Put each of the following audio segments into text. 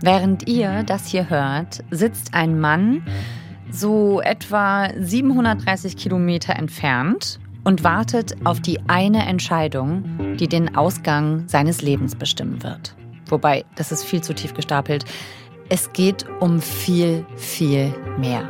Während ihr das hier hört, sitzt ein Mann so etwa 730 Kilometer entfernt und wartet auf die eine Entscheidung, die den Ausgang seines Lebens bestimmen wird. Wobei, das ist viel zu tief gestapelt. Es geht um viel, viel mehr.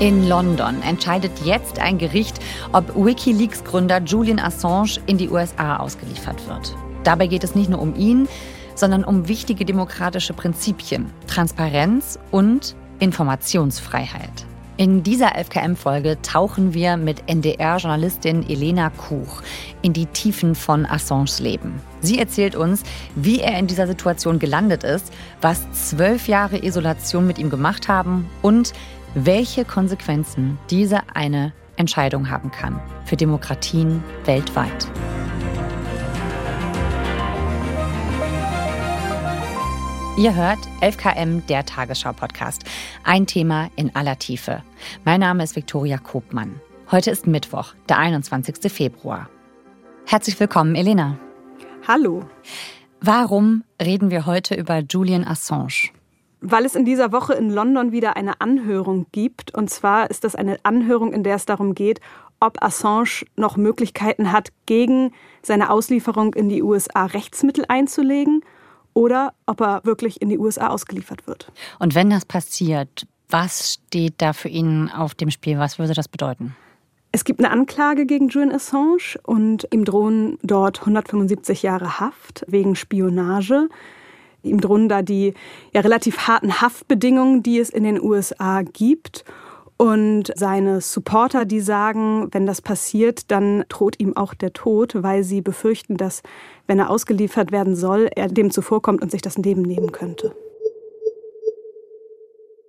In London entscheidet jetzt ein Gericht, ob Wikileaks-Gründer Julian Assange in die USA ausgeliefert wird. Dabei geht es nicht nur um ihn, sondern um wichtige demokratische Prinzipien, Transparenz und Informationsfreiheit. In dieser FKM-Folge tauchen wir mit NDR-Journalistin Elena Kuch in die Tiefen von Assanges Leben. Sie erzählt uns, wie er in dieser Situation gelandet ist, was zwölf Jahre Isolation mit ihm gemacht haben und welche Konsequenzen diese eine Entscheidung haben kann für Demokratien weltweit. Ihr hört 11KM, der Tagesschau-Podcast. Ein Thema in aller Tiefe. Mein Name ist Viktoria Kobmann. Heute ist Mittwoch, der 21. Februar. Herzlich willkommen, Elena. Hallo. Warum reden wir heute über Julian Assange? Weil es in dieser Woche in London wieder eine Anhörung gibt. Und zwar ist das eine Anhörung, in der es darum geht, ob Assange noch Möglichkeiten hat, gegen seine Auslieferung in die USA Rechtsmittel einzulegen oder ob er wirklich in die USA ausgeliefert wird. Und wenn das passiert, was steht da für ihn auf dem Spiel? Was würde das bedeuten? Es gibt eine Anklage gegen Julian Assange und ihm drohen dort 175 Jahre Haft wegen Spionage. Ihm drohen da die ja, relativ harten Haftbedingungen, die es in den USA gibt. Und seine Supporter, die sagen, wenn das passiert, dann droht ihm auch der Tod, weil sie befürchten, dass, wenn er ausgeliefert werden soll, er dem zuvorkommt und sich das Leben nehmen könnte.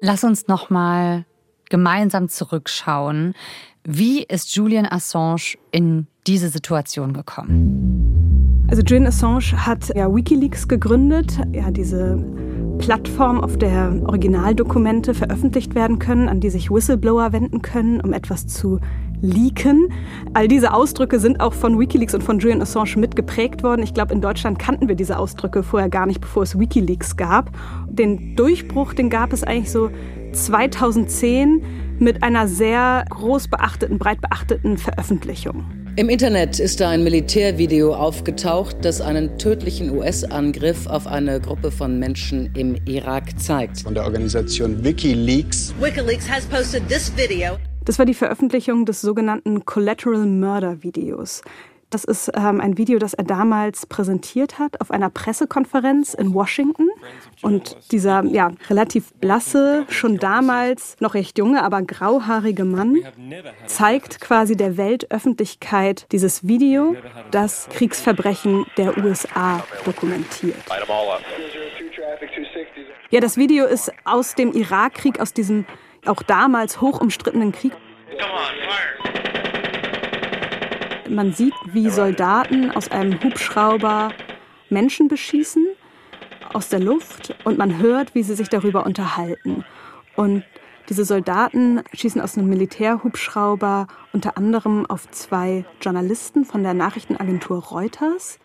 Lass uns noch mal gemeinsam zurückschauen. Wie ist Julian Assange in diese Situation gekommen? Also Julian Assange hat ja WikiLeaks gegründet, ja diese Plattform, auf der Originaldokumente veröffentlicht werden können, an die sich Whistleblower wenden können, um etwas zu leaken. All diese Ausdrücke sind auch von Wikileaks und von Julian Assange mitgeprägt worden. Ich glaube, in Deutschland kannten wir diese Ausdrücke vorher gar nicht, bevor es Wikileaks gab. Den Durchbruch, den gab es eigentlich so 2010 mit einer sehr groß beachteten, breit beachteten Veröffentlichung. Im Internet ist da ein Militärvideo aufgetaucht, das einen tödlichen US-Angriff auf eine Gruppe von Menschen im Irak zeigt. Von der Organisation WikiLeaks. WikiLeaks has posted this video. Das war die Veröffentlichung des sogenannten Collateral Murder Videos. Das ist ähm, ein Video, das er damals präsentiert hat auf einer Pressekonferenz in Washington. Und dieser ja, relativ blasse, schon damals noch recht junge, aber grauhaarige Mann zeigt quasi der Weltöffentlichkeit dieses Video, das Kriegsverbrechen der USA dokumentiert. Ja, das Video ist aus dem Irakkrieg, aus diesem auch damals hoch umstrittenen Krieg. Man sieht, wie Soldaten aus einem Hubschrauber Menschen beschießen aus der Luft und man hört, wie sie sich darüber unterhalten. Und diese Soldaten schießen aus einem Militärhubschrauber unter anderem auf zwei Journalisten von der Nachrichtenagentur Reuters.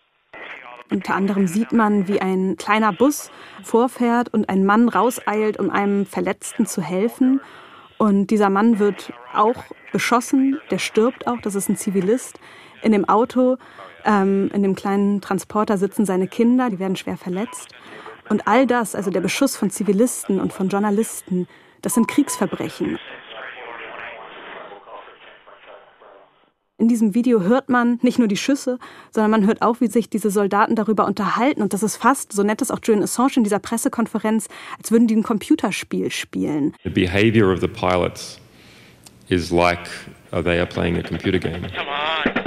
Unter anderem sieht man, wie ein kleiner Bus vorfährt und ein Mann rauseilt, um einem Verletzten zu helfen. Und dieser Mann wird auch beschossen, der stirbt auch, das ist ein Zivilist. In dem Auto, ähm, in dem kleinen Transporter sitzen seine Kinder, die werden schwer verletzt. Und all das, also der Beschuss von Zivilisten und von Journalisten, das sind Kriegsverbrechen. In diesem Video hört man nicht nur die Schüsse, sondern man hört auch, wie sich diese Soldaten darüber unterhalten. Und das ist fast, so nett es auch Julian Assange in dieser Pressekonferenz, als würden die ein Computerspiel spielen. The behavior of the pilots is like uh, they are playing a computer game. Come on.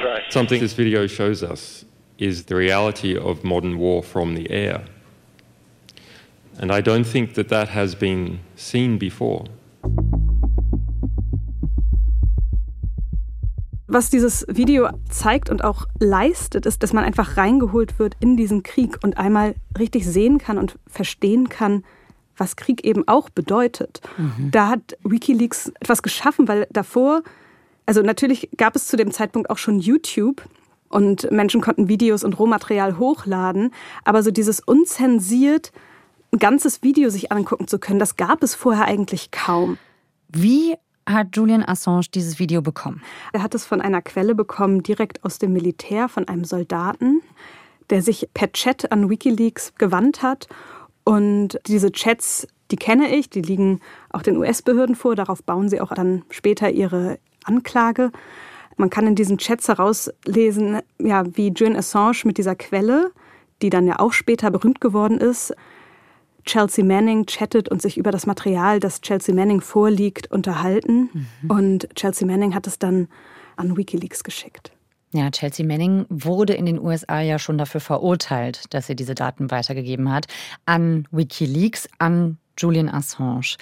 That's right. Something this video shows us is the reality of modern war from the air. And I don't think that that has been seen before. Was dieses Video zeigt und auch leistet, ist, dass man einfach reingeholt wird in diesen Krieg und einmal richtig sehen kann und verstehen kann, was Krieg eben auch bedeutet. Mhm. Da hat Wikileaks etwas geschaffen, weil davor Also natürlich gab es zu dem Zeitpunkt auch schon YouTube und Menschen konnten Videos und Rohmaterial hochladen, aber so dieses unzensiert ein ganzes Video sich angucken zu können, das gab es vorher eigentlich kaum. Wie hat Julian Assange dieses Video bekommen? Er hat es von einer Quelle bekommen, direkt aus dem Militär, von einem Soldaten, der sich per Chat an Wikileaks gewandt hat. Und diese Chats, die kenne ich, die liegen auch den US-Behörden vor. Darauf bauen sie auch dann später ihre Anklage. Man kann in diesen Chats herauslesen, ja, wie Julian Assange mit dieser Quelle, die dann ja auch später berühmt geworden ist, Chelsea Manning chattet und sich über das Material, das Chelsea Manning vorliegt, unterhalten. Mhm. Und Chelsea Manning hat es dann an Wikileaks geschickt. Ja, Chelsea Manning wurde in den USA ja schon dafür verurteilt, dass sie diese Daten weitergegeben hat an Wikileaks, an Julian Assange.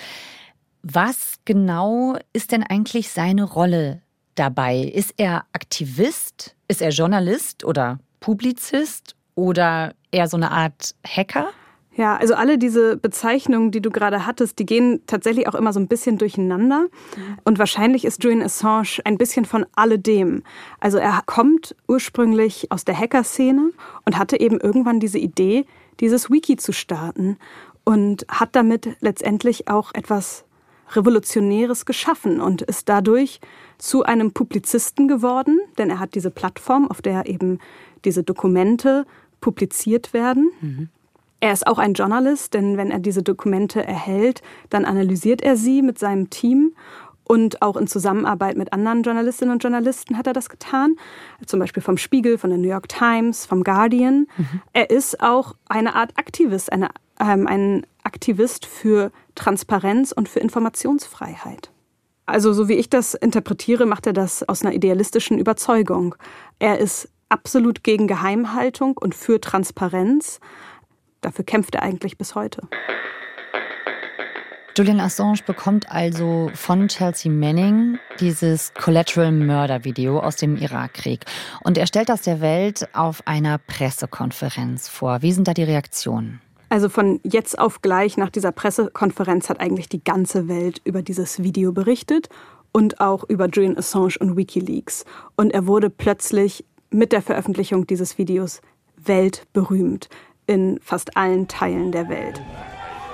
Was genau ist denn eigentlich seine Rolle dabei? Ist er Aktivist? Ist er Journalist oder Publizist oder eher so eine Art Hacker? Ja, also alle diese Bezeichnungen, die du gerade hattest, die gehen tatsächlich auch immer so ein bisschen durcheinander. Und wahrscheinlich ist Julian Assange ein bisschen von alledem. Also er kommt ursprünglich aus der Hacker-Szene und hatte eben irgendwann diese Idee, dieses Wiki zu starten und hat damit letztendlich auch etwas Revolutionäres geschaffen und ist dadurch zu einem Publizisten geworden, denn er hat diese Plattform, auf der eben diese Dokumente publiziert werden. Mhm. Er ist auch ein Journalist, denn wenn er diese Dokumente erhält, dann analysiert er sie mit seinem Team und auch in Zusammenarbeit mit anderen Journalistinnen und Journalisten hat er das getan. Zum Beispiel vom Spiegel, von der New York Times, vom Guardian. Mhm. Er ist auch eine Art Aktivist, eine, ähm, ein Aktivist für Transparenz und für Informationsfreiheit. Also so wie ich das interpretiere, macht er das aus einer idealistischen Überzeugung. Er ist absolut gegen Geheimhaltung und für Transparenz dafür kämpft er eigentlich bis heute. Julian Assange bekommt also von Chelsea Manning dieses Collateral Murder Video aus dem Irakkrieg. Und er stellt das der Welt auf einer Pressekonferenz vor. Wie sind da die Reaktionen? Also von jetzt auf gleich nach dieser Pressekonferenz hat eigentlich die ganze Welt über dieses Video berichtet und auch über Julian Assange und Wikileaks. Und er wurde plötzlich mit der Veröffentlichung dieses Videos weltberühmt in fast allen Teilen der Welt.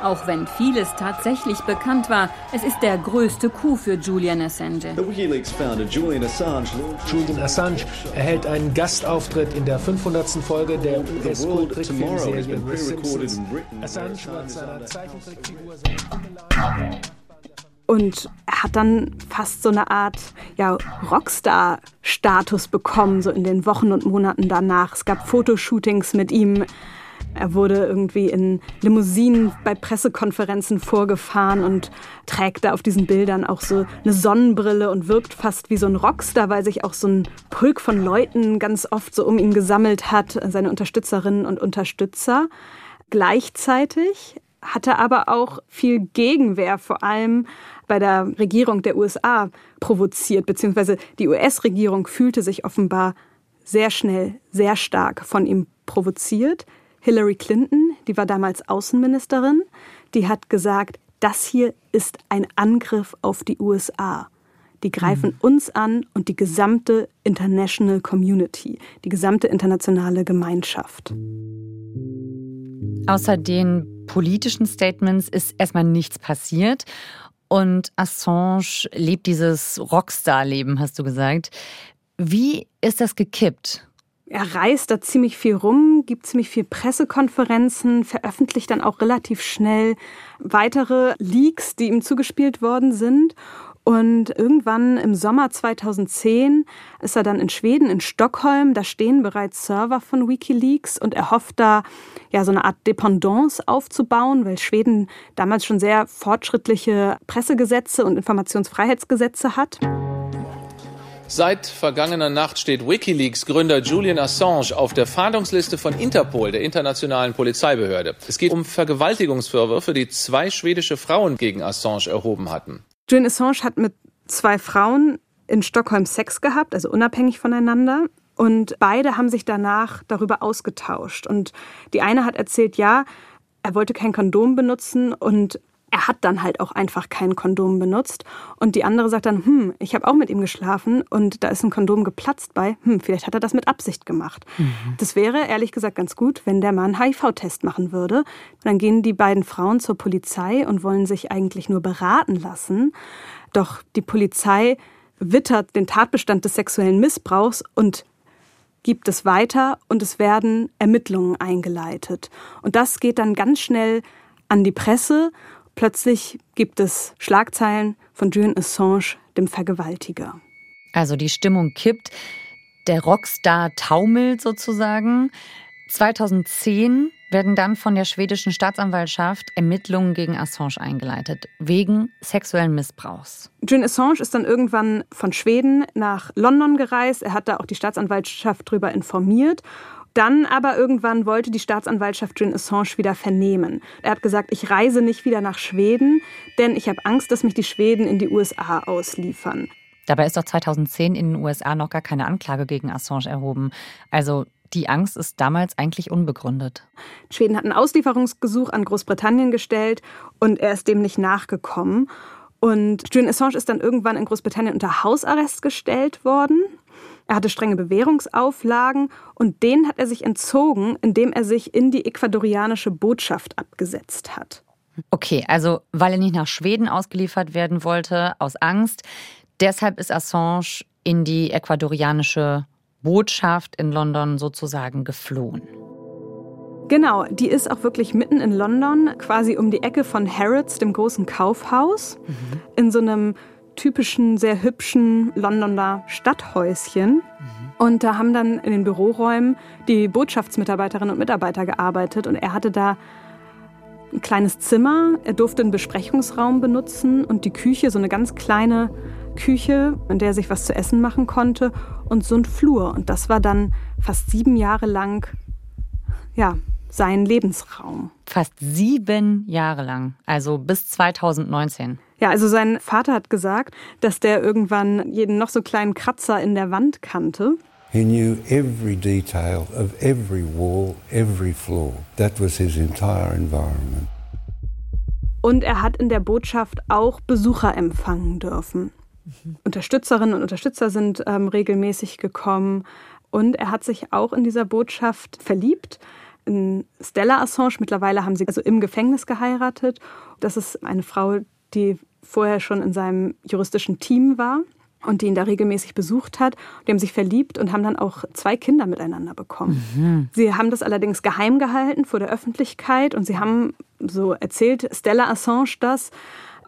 Auch wenn vieles tatsächlich bekannt war, es ist der größte Coup für Julian Assange. Julian Assange erhält einen Gastauftritt in der 500. Folge der US-Trickfilmserie The Simpsons. Assange wird seiner Zeichentrickfigur und er hat dann fast so eine Art ja, Rockstar-Status bekommen, so in den Wochen und Monaten danach. Es gab Fotoshootings mit ihm. Er wurde irgendwie in Limousinen bei Pressekonferenzen vorgefahren und trägt da auf diesen Bildern auch so eine Sonnenbrille und wirkt fast wie so ein Rockstar, weil sich auch so ein Pulk von Leuten ganz oft so um ihn gesammelt hat, seine Unterstützerinnen und Unterstützer. Gleichzeitig hatte aber auch viel Gegenwehr, vor allem bei der Regierung der USA provoziert, beziehungsweise die US-Regierung fühlte sich offenbar sehr schnell, sehr stark von ihm provoziert. Hillary Clinton, die war damals Außenministerin, die hat gesagt, das hier ist ein Angriff auf die USA. Die greifen mhm. uns an und die gesamte International Community, die gesamte internationale Gemeinschaft. Außer den politischen Statements ist erstmal nichts passiert. Und Assange lebt dieses Rockstar-Leben, hast du gesagt. Wie ist das gekippt? Er reist da ziemlich viel rum, gibt ziemlich viel Pressekonferenzen, veröffentlicht dann auch relativ schnell weitere Leaks, die ihm zugespielt worden sind. Und irgendwann im Sommer 2010 ist er dann in Schweden, in Stockholm. Da stehen bereits Server von Wikileaks und er hofft da ja so eine Art Dependance aufzubauen, weil Schweden damals schon sehr fortschrittliche Pressegesetze und Informationsfreiheitsgesetze hat. Seit vergangener Nacht steht Wikileaks Gründer Julian Assange auf der Fahndungsliste von Interpol, der internationalen Polizeibehörde. Es geht um Vergewaltigungsvorwürfe, die zwei schwedische Frauen gegen Assange erhoben hatten. Julian Assange hat mit zwei Frauen in Stockholm Sex gehabt, also unabhängig voneinander. Und beide haben sich danach darüber ausgetauscht. Und die eine hat erzählt, ja, er wollte kein Kondom benutzen und er hat dann halt auch einfach kein Kondom benutzt. Und die andere sagt dann, hm, ich habe auch mit ihm geschlafen und da ist ein Kondom geplatzt bei, hm, vielleicht hat er das mit Absicht gemacht. Mhm. Das wäre ehrlich gesagt ganz gut, wenn der Mann HIV-Test machen würde. Dann gehen die beiden Frauen zur Polizei und wollen sich eigentlich nur beraten lassen. Doch die Polizei wittert den Tatbestand des sexuellen Missbrauchs und gibt es weiter und es werden Ermittlungen eingeleitet. Und das geht dann ganz schnell an die Presse. Plötzlich gibt es Schlagzeilen von Julian Assange, dem Vergewaltiger. Also die Stimmung kippt, der Rockstar taumelt sozusagen. 2010 werden dann von der schwedischen Staatsanwaltschaft Ermittlungen gegen Assange eingeleitet, wegen sexuellen Missbrauchs. Julian Assange ist dann irgendwann von Schweden nach London gereist. Er hat da auch die Staatsanwaltschaft darüber informiert. Dann aber irgendwann wollte die Staatsanwaltschaft Julian Assange wieder vernehmen. Er hat gesagt, ich reise nicht wieder nach Schweden, denn ich habe Angst, dass mich die Schweden in die USA ausliefern. Dabei ist doch 2010 in den USA noch gar keine Anklage gegen Assange erhoben. Also die Angst ist damals eigentlich unbegründet. Schweden hat ein Auslieferungsgesuch an Großbritannien gestellt und er ist dem nicht nachgekommen. Und Julian Assange ist dann irgendwann in Großbritannien unter Hausarrest gestellt worden. Er hatte strenge Bewährungsauflagen und den hat er sich entzogen, indem er sich in die ecuadorianische Botschaft abgesetzt hat. Okay, also weil er nicht nach Schweden ausgeliefert werden wollte, aus Angst. Deshalb ist Assange in die ecuadorianische Botschaft in London sozusagen geflohen. Genau, die ist auch wirklich mitten in London, quasi um die Ecke von Harrods, dem großen Kaufhaus, mhm. in so einem typischen, sehr hübschen Londoner Stadthäuschen. Mhm. Und da haben dann in den Büroräumen die Botschaftsmitarbeiterinnen und Mitarbeiter gearbeitet und er hatte da ein kleines Zimmer, er durfte einen Besprechungsraum benutzen und die Küche, so eine ganz kleine Küche, in der er sich was zu essen machen konnte und so ein Flur. Und das war dann fast sieben Jahre lang, ja, sein Lebensraum. Fast sieben Jahre lang, also bis 2019. Ja, also sein Vater hat gesagt, dass der irgendwann jeden noch so kleinen Kratzer in der Wand kannte. He knew every detail of every wall, every floor. That was his entire environment. Und er hat in der Botschaft auch Besucher empfangen dürfen. Mhm. Unterstützerinnen und Unterstützer sind ähm, regelmäßig gekommen. Und er hat sich auch in dieser Botschaft verliebt. In Stella Assange, mittlerweile haben sie also im Gefängnis geheiratet. Das ist eine Frau, die vorher schon in seinem juristischen Team war und die ihn da regelmäßig besucht hat. Die haben sich verliebt und haben dann auch zwei Kinder miteinander bekommen. Mhm. Sie haben das allerdings geheim gehalten vor der Öffentlichkeit und sie haben, so erzählt Stella Assange das,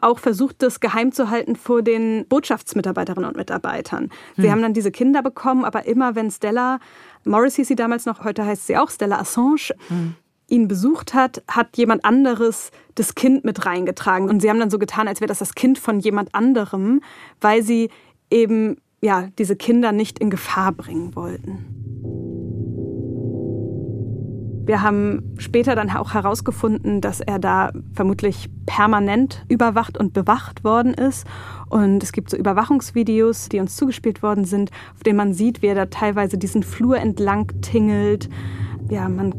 auch versucht, das geheim zu halten vor den Botschaftsmitarbeiterinnen und Mitarbeitern. Sie hm. haben dann diese Kinder bekommen, aber immer wenn Stella, Morris hieß sie damals noch, heute heißt sie auch Stella Assange, hm. Ihn besucht hat, hat jemand anderes das Kind mit reingetragen. Und sie haben dann so getan, als wäre das das Kind von jemand anderem, weil sie eben ja, diese Kinder nicht in Gefahr bringen wollten. Wir haben später dann auch herausgefunden, dass er da vermutlich permanent überwacht und bewacht worden ist. Und es gibt so Überwachungsvideos, die uns zugespielt worden sind, auf denen man sieht, wie er da teilweise diesen Flur entlang tingelt. Ja, man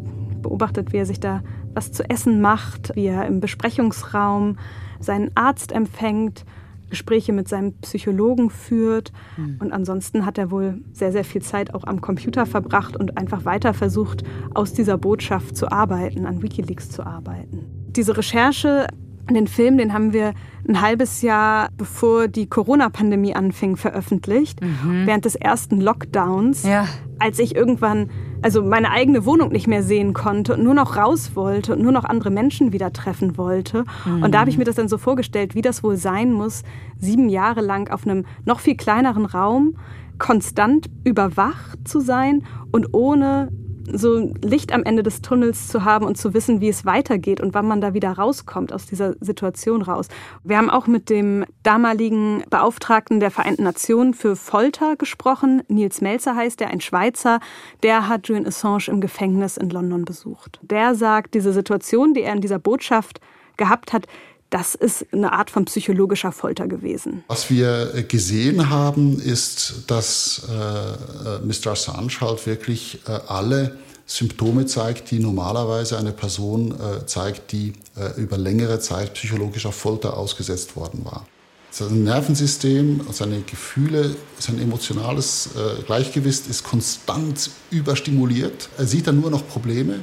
beobachtet, wie er sich da was zu essen macht, wie er im Besprechungsraum seinen Arzt empfängt Gespräche mit seinem Psychologen führt. Mhm. Und ansonsten hat er wohl sehr, sehr viel Zeit auch am Computer verbracht und einfach weiter versucht, aus dieser Botschaft zu arbeiten, an Wikileaks zu arbeiten. Diese Recherche den Film, den haben wir ein halbes Jahr bevor die Corona-Pandemie anfing, veröffentlicht, mhm. während des ersten Lockdowns, ja. als ich irgendwann also meine eigene Wohnung nicht mehr sehen konnte und nur noch raus wollte und nur noch andere Menschen wieder treffen wollte. Mhm. Und da habe ich mir das dann so vorgestellt, wie das wohl sein muss, sieben Jahre lang auf einem noch viel kleineren Raum konstant überwacht zu sein und ohne so Licht am Ende des Tunnels zu haben und zu wissen, wie es weitergeht und wann man da wieder rauskommt aus dieser Situation raus. Wir haben auch mit dem damaligen Beauftragten der Vereinten Nationen für Folter gesprochen. Nils Melzer heißt der, ein Schweizer. Der hat Julian Assange im Gefängnis in London besucht. Der sagt, diese Situation, die er in dieser Botschaft gehabt hat, das ist eine Art von psychologischer Folter gewesen. Was wir gesehen haben, ist, dass äh, Mr. Assange halt wirklich äh, alle Symptome zeigt, die normalerweise eine Person äh, zeigt, die äh, über längere Zeit psychologischer Folter ausgesetzt worden war. Sein Nervensystem, seine Gefühle, sein emotionales äh, Gleichgewicht ist konstant überstimuliert. Er sieht dann nur noch Probleme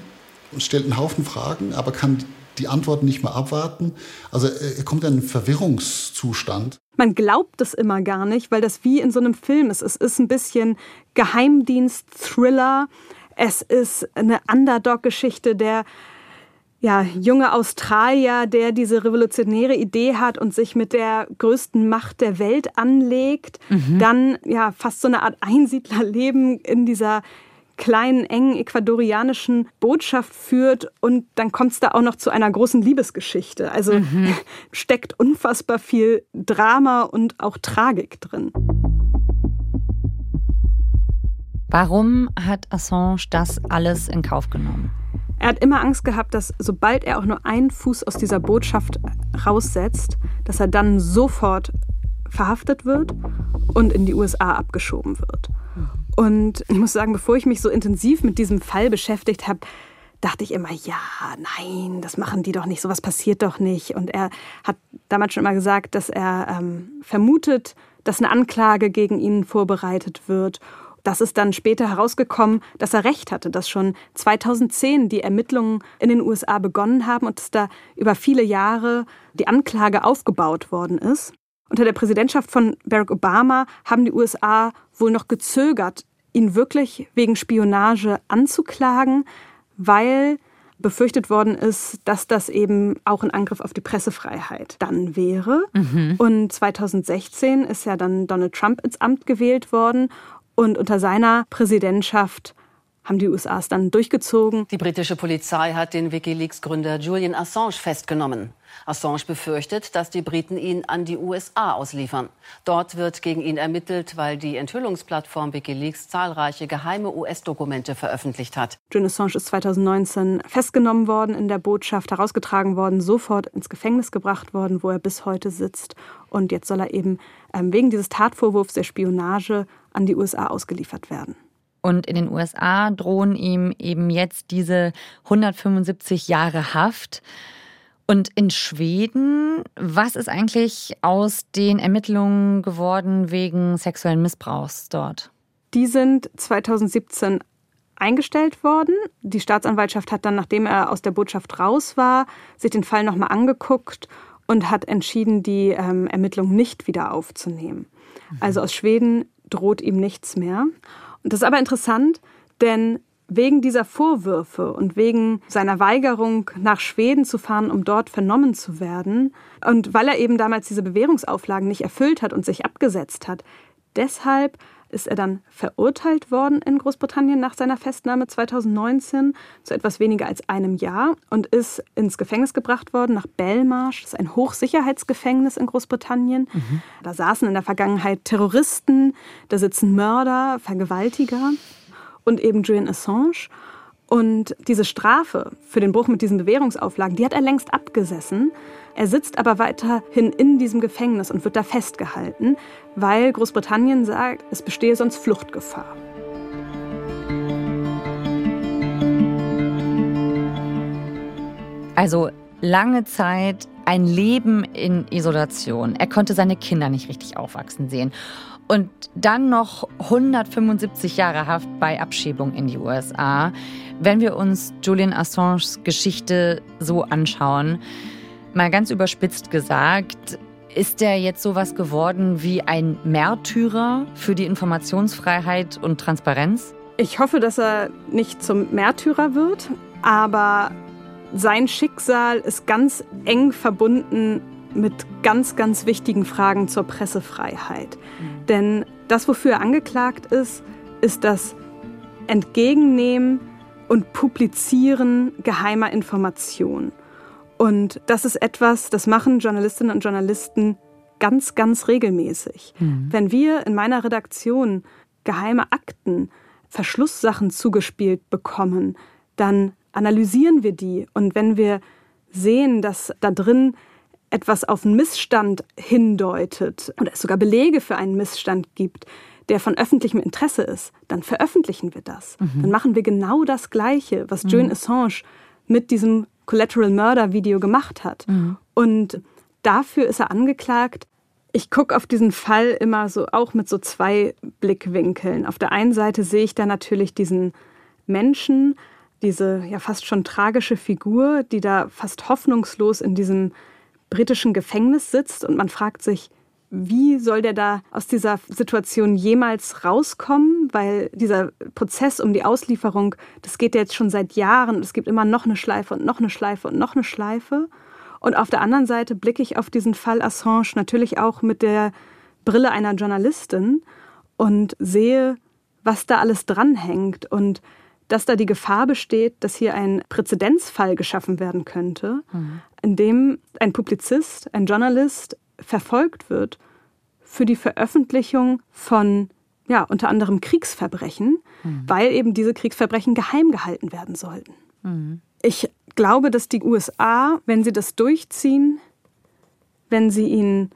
und stellt einen Haufen Fragen, aber kann die Antworten nicht mehr abwarten. Also er kommt in einen Verwirrungszustand. Man glaubt es immer gar nicht, weil das wie in so einem Film ist. Es ist ein bisschen Geheimdienst-Thriller. Es ist eine Underdog-Geschichte der ja, junge Australier, der diese revolutionäre Idee hat und sich mit der größten Macht der Welt anlegt, mhm. dann ja fast so eine Art Einsiedlerleben in dieser kleinen, engen ecuadorianischen Botschaft führt und dann kommt es da auch noch zu einer großen Liebesgeschichte. Also mhm. steckt unfassbar viel Drama und auch Tragik drin. Warum hat Assange das alles in Kauf genommen? Er hat immer Angst gehabt, dass sobald er auch nur einen Fuß aus dieser Botschaft raussetzt, dass er dann sofort verhaftet wird und in die USA abgeschoben wird. Und ich muss sagen, bevor ich mich so intensiv mit diesem Fall beschäftigt habe, dachte ich immer, ja, nein, das machen die doch nicht, sowas passiert doch nicht. Und er hat damals schon immer gesagt, dass er ähm, vermutet, dass eine Anklage gegen ihn vorbereitet wird. Das ist dann später herausgekommen, dass er recht hatte, dass schon 2010 die Ermittlungen in den USA begonnen haben und dass da über viele Jahre die Anklage aufgebaut worden ist. Unter der Präsidentschaft von Barack Obama haben die USA wohl noch gezögert, ihn wirklich wegen Spionage anzuklagen, weil befürchtet worden ist, dass das eben auch ein Angriff auf die Pressefreiheit dann wäre. Mhm. Und 2016 ist ja dann Donald Trump ins Amt gewählt worden und unter seiner Präsidentschaft haben die USA es dann durchgezogen. Die britische Polizei hat den Wikileaks-Gründer Julian Assange festgenommen. Assange befürchtet, dass die Briten ihn an die USA ausliefern. Dort wird gegen ihn ermittelt, weil die Enthüllungsplattform Wikileaks zahlreiche geheime US-Dokumente veröffentlicht hat. Julian Assange ist 2019 festgenommen worden in der Botschaft, herausgetragen worden, sofort ins Gefängnis gebracht worden, wo er bis heute sitzt. Und jetzt soll er eben ähm, wegen dieses Tatvorwurfs der Spionage an die USA ausgeliefert werden. Und in den USA drohen ihm eben jetzt diese 175 Jahre Haft. Und in Schweden, was ist eigentlich aus den Ermittlungen geworden wegen sexuellen Missbrauchs dort? Die sind 2017 eingestellt worden. Die Staatsanwaltschaft hat dann, nachdem er aus der Botschaft raus war, sich den Fall nochmal angeguckt und hat entschieden, die ähm, Ermittlungen nicht wieder aufzunehmen. Mhm. Also aus Schweden droht ihm nichts mehr. Das ist aber interessant, denn wegen dieser Vorwürfe und wegen seiner Weigerung, nach Schweden zu fahren, um dort vernommen zu werden, und weil er eben damals diese Bewährungsauflagen nicht erfüllt hat und sich abgesetzt hat, deshalb ist er dann verurteilt worden in Großbritannien nach seiner Festnahme 2019 zu etwas weniger als einem Jahr und ist ins Gefängnis gebracht worden nach Belmarsh. Das ist ein Hochsicherheitsgefängnis in Großbritannien. Mhm. Da saßen in der Vergangenheit Terroristen, da sitzen Mörder, Vergewaltiger und eben Julian Assange. Und diese Strafe für den Bruch mit diesen Bewährungsauflagen, die hat er längst abgesessen. Er sitzt aber weiterhin in diesem Gefängnis und wird da festgehalten, weil Großbritannien sagt, es bestehe sonst Fluchtgefahr. Also lange Zeit ein Leben in Isolation. Er konnte seine Kinder nicht richtig aufwachsen sehen. Und dann noch 175 Jahre Haft bei Abschiebung in die USA. Wenn wir uns Julian Assanges Geschichte so anschauen, mal ganz überspitzt gesagt, ist er jetzt sowas geworden wie ein Märtyrer für die Informationsfreiheit und Transparenz? Ich hoffe, dass er nicht zum Märtyrer wird, aber sein Schicksal ist ganz eng verbunden mit ganz, ganz wichtigen Fragen zur Pressefreiheit. Mhm. Denn das, wofür er angeklagt ist, ist das Entgegennehmen und Publizieren geheimer Informationen. Und das ist etwas, das machen Journalistinnen und Journalisten ganz, ganz regelmäßig. Mhm. Wenn wir in meiner Redaktion geheime Akten, Verschlusssachen zugespielt bekommen, dann analysieren wir die. Und wenn wir sehen, dass da drin etwas auf einen Missstand hindeutet oder es sogar Belege für einen Missstand gibt, der von öffentlichem Interesse ist, dann veröffentlichen wir das. Mhm. Dann machen wir genau das Gleiche, was Julian mhm. Assange mit diesem Collateral Murder Video gemacht hat. Mhm. Und dafür ist er angeklagt. Ich gucke auf diesen Fall immer so auch mit so zwei Blickwinkeln. Auf der einen Seite sehe ich da natürlich diesen Menschen, diese ja fast schon tragische Figur, die da fast hoffnungslos in diesem britischen Gefängnis sitzt und man fragt sich, wie soll der da aus dieser Situation jemals rauskommen? Weil dieser Prozess um die Auslieferung, das geht ja jetzt schon seit Jahren. Es gibt immer noch eine Schleife und noch eine Schleife und noch eine Schleife. Und auf der anderen Seite blicke ich auf diesen Fall Assange natürlich auch mit der Brille einer Journalistin und sehe, was da alles dranhängt und dass da die Gefahr besteht, dass hier ein Präzedenzfall geschaffen werden könnte, mhm. in dem ein Publizist, ein Journalist verfolgt wird für die Veröffentlichung von ja, unter anderem Kriegsverbrechen, mhm. weil eben diese Kriegsverbrechen geheim gehalten werden sollten. Mhm. Ich glaube, dass die USA, wenn sie das durchziehen, wenn sie ihn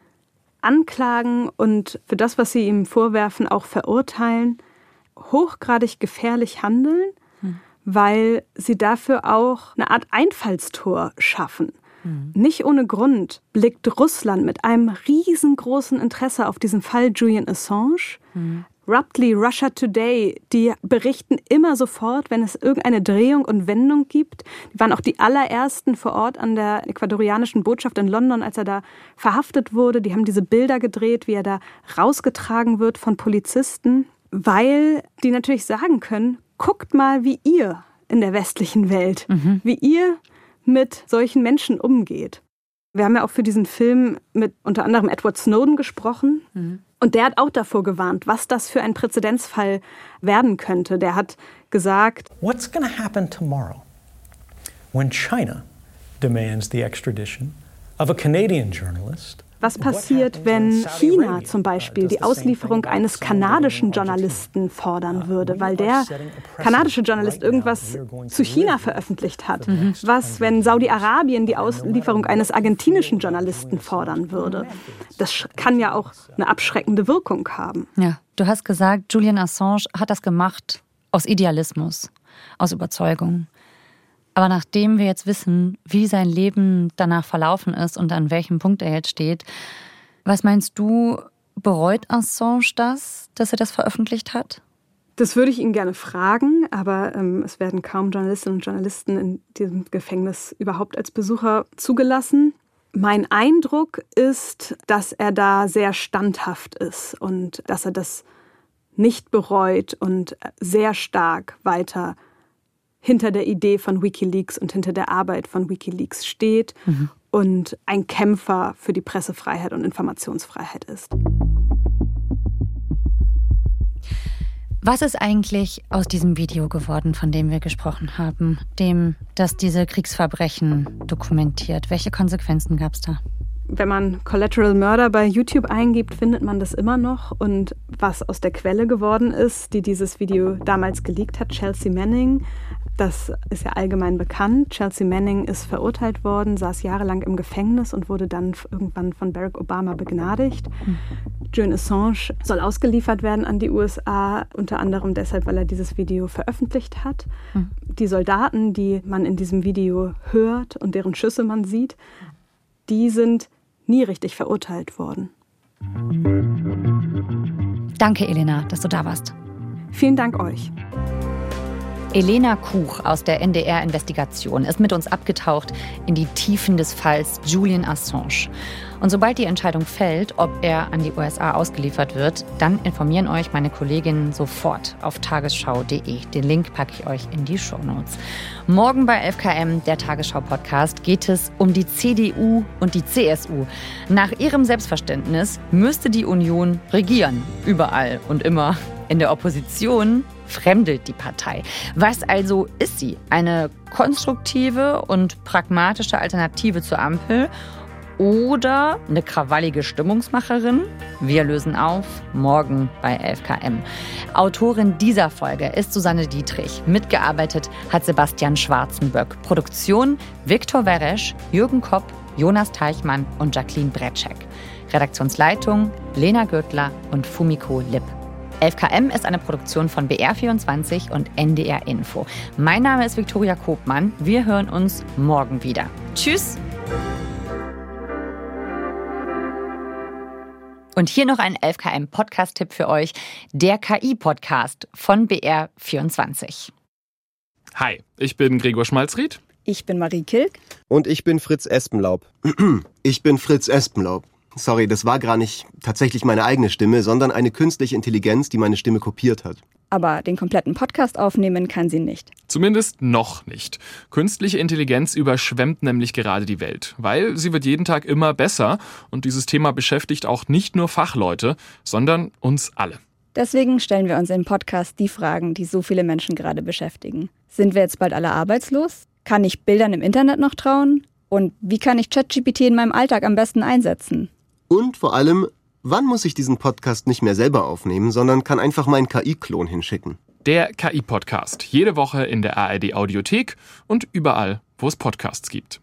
anklagen und für das, was sie ihm vorwerfen, auch verurteilen, hochgradig gefährlich handeln. Weil sie dafür auch eine Art Einfallstor schaffen. Mhm. Nicht ohne Grund blickt Russland mit einem riesengroßen Interesse auf diesen Fall Julian Assange. Mhm. Ruptly, Russia Today, die berichten immer sofort, wenn es irgendeine Drehung und Wendung gibt. Die waren auch die allerersten vor Ort an der ecuadorianischen Botschaft in London, als er da verhaftet wurde. Die haben diese Bilder gedreht, wie er da rausgetragen wird von Polizisten, weil die natürlich sagen können, guckt mal, wie ihr in der westlichen Welt, mhm. wie ihr mit solchen Menschen umgeht. Wir haben ja auch für diesen Film mit unter anderem Edward Snowden gesprochen. Mhm. Und der hat auch davor gewarnt, was das für ein Präzedenzfall werden könnte. Der hat gesagt, What's going to happen tomorrow when China demands the extradition of a Canadian journalist was passiert, wenn China zum Beispiel die Auslieferung eines kanadischen Journalisten fordern würde, weil der kanadische Journalist irgendwas zu China veröffentlicht hat? Mhm. Was, wenn Saudi-Arabien die Auslieferung eines argentinischen Journalisten fordern würde? Das kann ja auch eine abschreckende Wirkung haben. Ja, du hast gesagt, Julian Assange hat das gemacht aus Idealismus, aus Überzeugung. Aber nachdem wir jetzt wissen, wie sein Leben danach verlaufen ist und an welchem Punkt er jetzt steht, was meinst du, bereut Assange das, dass er das veröffentlicht hat? Das würde ich ihn gerne fragen, aber ähm, es werden kaum Journalistinnen und Journalisten in diesem Gefängnis überhaupt als Besucher zugelassen. Mein Eindruck ist, dass er da sehr standhaft ist und dass er das nicht bereut und sehr stark weiter hinter der Idee von Wikileaks und hinter der Arbeit von Wikileaks steht mhm. und ein Kämpfer für die Pressefreiheit und Informationsfreiheit ist. Was ist eigentlich aus diesem Video geworden, von dem wir gesprochen haben, dem, das diese Kriegsverbrechen dokumentiert? Welche Konsequenzen gab es da? Wenn man Collateral Murder bei YouTube eingibt, findet man das immer noch. Und was aus der Quelle geworden ist, die dieses Video damals geleakt hat, Chelsea Manning, das ist ja allgemein bekannt. Chelsea Manning ist verurteilt worden, saß jahrelang im Gefängnis und wurde dann irgendwann von Barack Obama begnadigt. Mhm. Julian Assange soll ausgeliefert werden an die USA, unter anderem deshalb, weil er dieses Video veröffentlicht hat. Mhm. Die Soldaten, die man in diesem Video hört und deren Schüsse man sieht, die sind nie richtig verurteilt worden. Danke, Elena, dass du da warst. Vielen Dank euch. Elena Kuch aus der NDR-Investigation ist mit uns abgetaucht in die Tiefen des Falls Julian Assange. Und sobald die Entscheidung fällt, ob er an die USA ausgeliefert wird, dann informieren euch meine Kolleginnen sofort auf tagesschau.de. Den Link packe ich euch in die Show Notes. Morgen bei 11KM, der Tagesschau-Podcast, geht es um die CDU und die CSU. Nach ihrem Selbstverständnis müsste die Union regieren, überall und immer. In der Opposition fremdelt die Partei. Was also ist sie? Eine konstruktive und pragmatische Alternative zur Ampel oder eine krawallige Stimmungsmacherin? Wir lösen auf, morgen bei 11KM. Autorin dieser Folge ist Susanne Dietrich. Mitgearbeitet hat Sebastian Schwarzenböck. Produktion Viktor Weresch, Jürgen Kopp, Jonas Teichmann und Jacqueline Bretschek. Redaktionsleitung Lena Gürtler und Fumiko Lipp. 11KM ist eine Produktion von BR24 und NDR Info. Mein Name ist Viktoria Kobmann. Wir hören uns morgen wieder. Tschüss! Und hier noch ein 11KM Podcast-Tipp für euch: der KI-Podcast von BR24. Hi, ich bin Gregor Schmalzried. Ich bin Marie Kilk. Und ich bin Fritz Espenlaub. Ich bin Fritz Espenlaub. Sorry, das war gar nicht tatsächlich meine eigene Stimme, sondern eine künstliche Intelligenz, die meine Stimme kopiert hat. Aber den kompletten Podcast aufnehmen kann sie nicht. Zumindest noch nicht. Künstliche Intelligenz überschwemmt nämlich gerade die Welt, weil sie wird jeden Tag immer besser und dieses Thema beschäftigt auch nicht nur Fachleute, sondern uns alle. Deswegen stellen wir uns im Podcast die Fragen, die so viele Menschen gerade beschäftigen. Sind wir jetzt bald alle arbeitslos? Kann ich Bildern im Internet noch trauen? Und wie kann ich ChatGPT in meinem Alltag am besten einsetzen? Und vor allem, wann muss ich diesen Podcast nicht mehr selber aufnehmen, sondern kann einfach meinen KI-Klon hinschicken? Der KI-Podcast. Jede Woche in der ARD Audiothek und überall, wo es Podcasts gibt.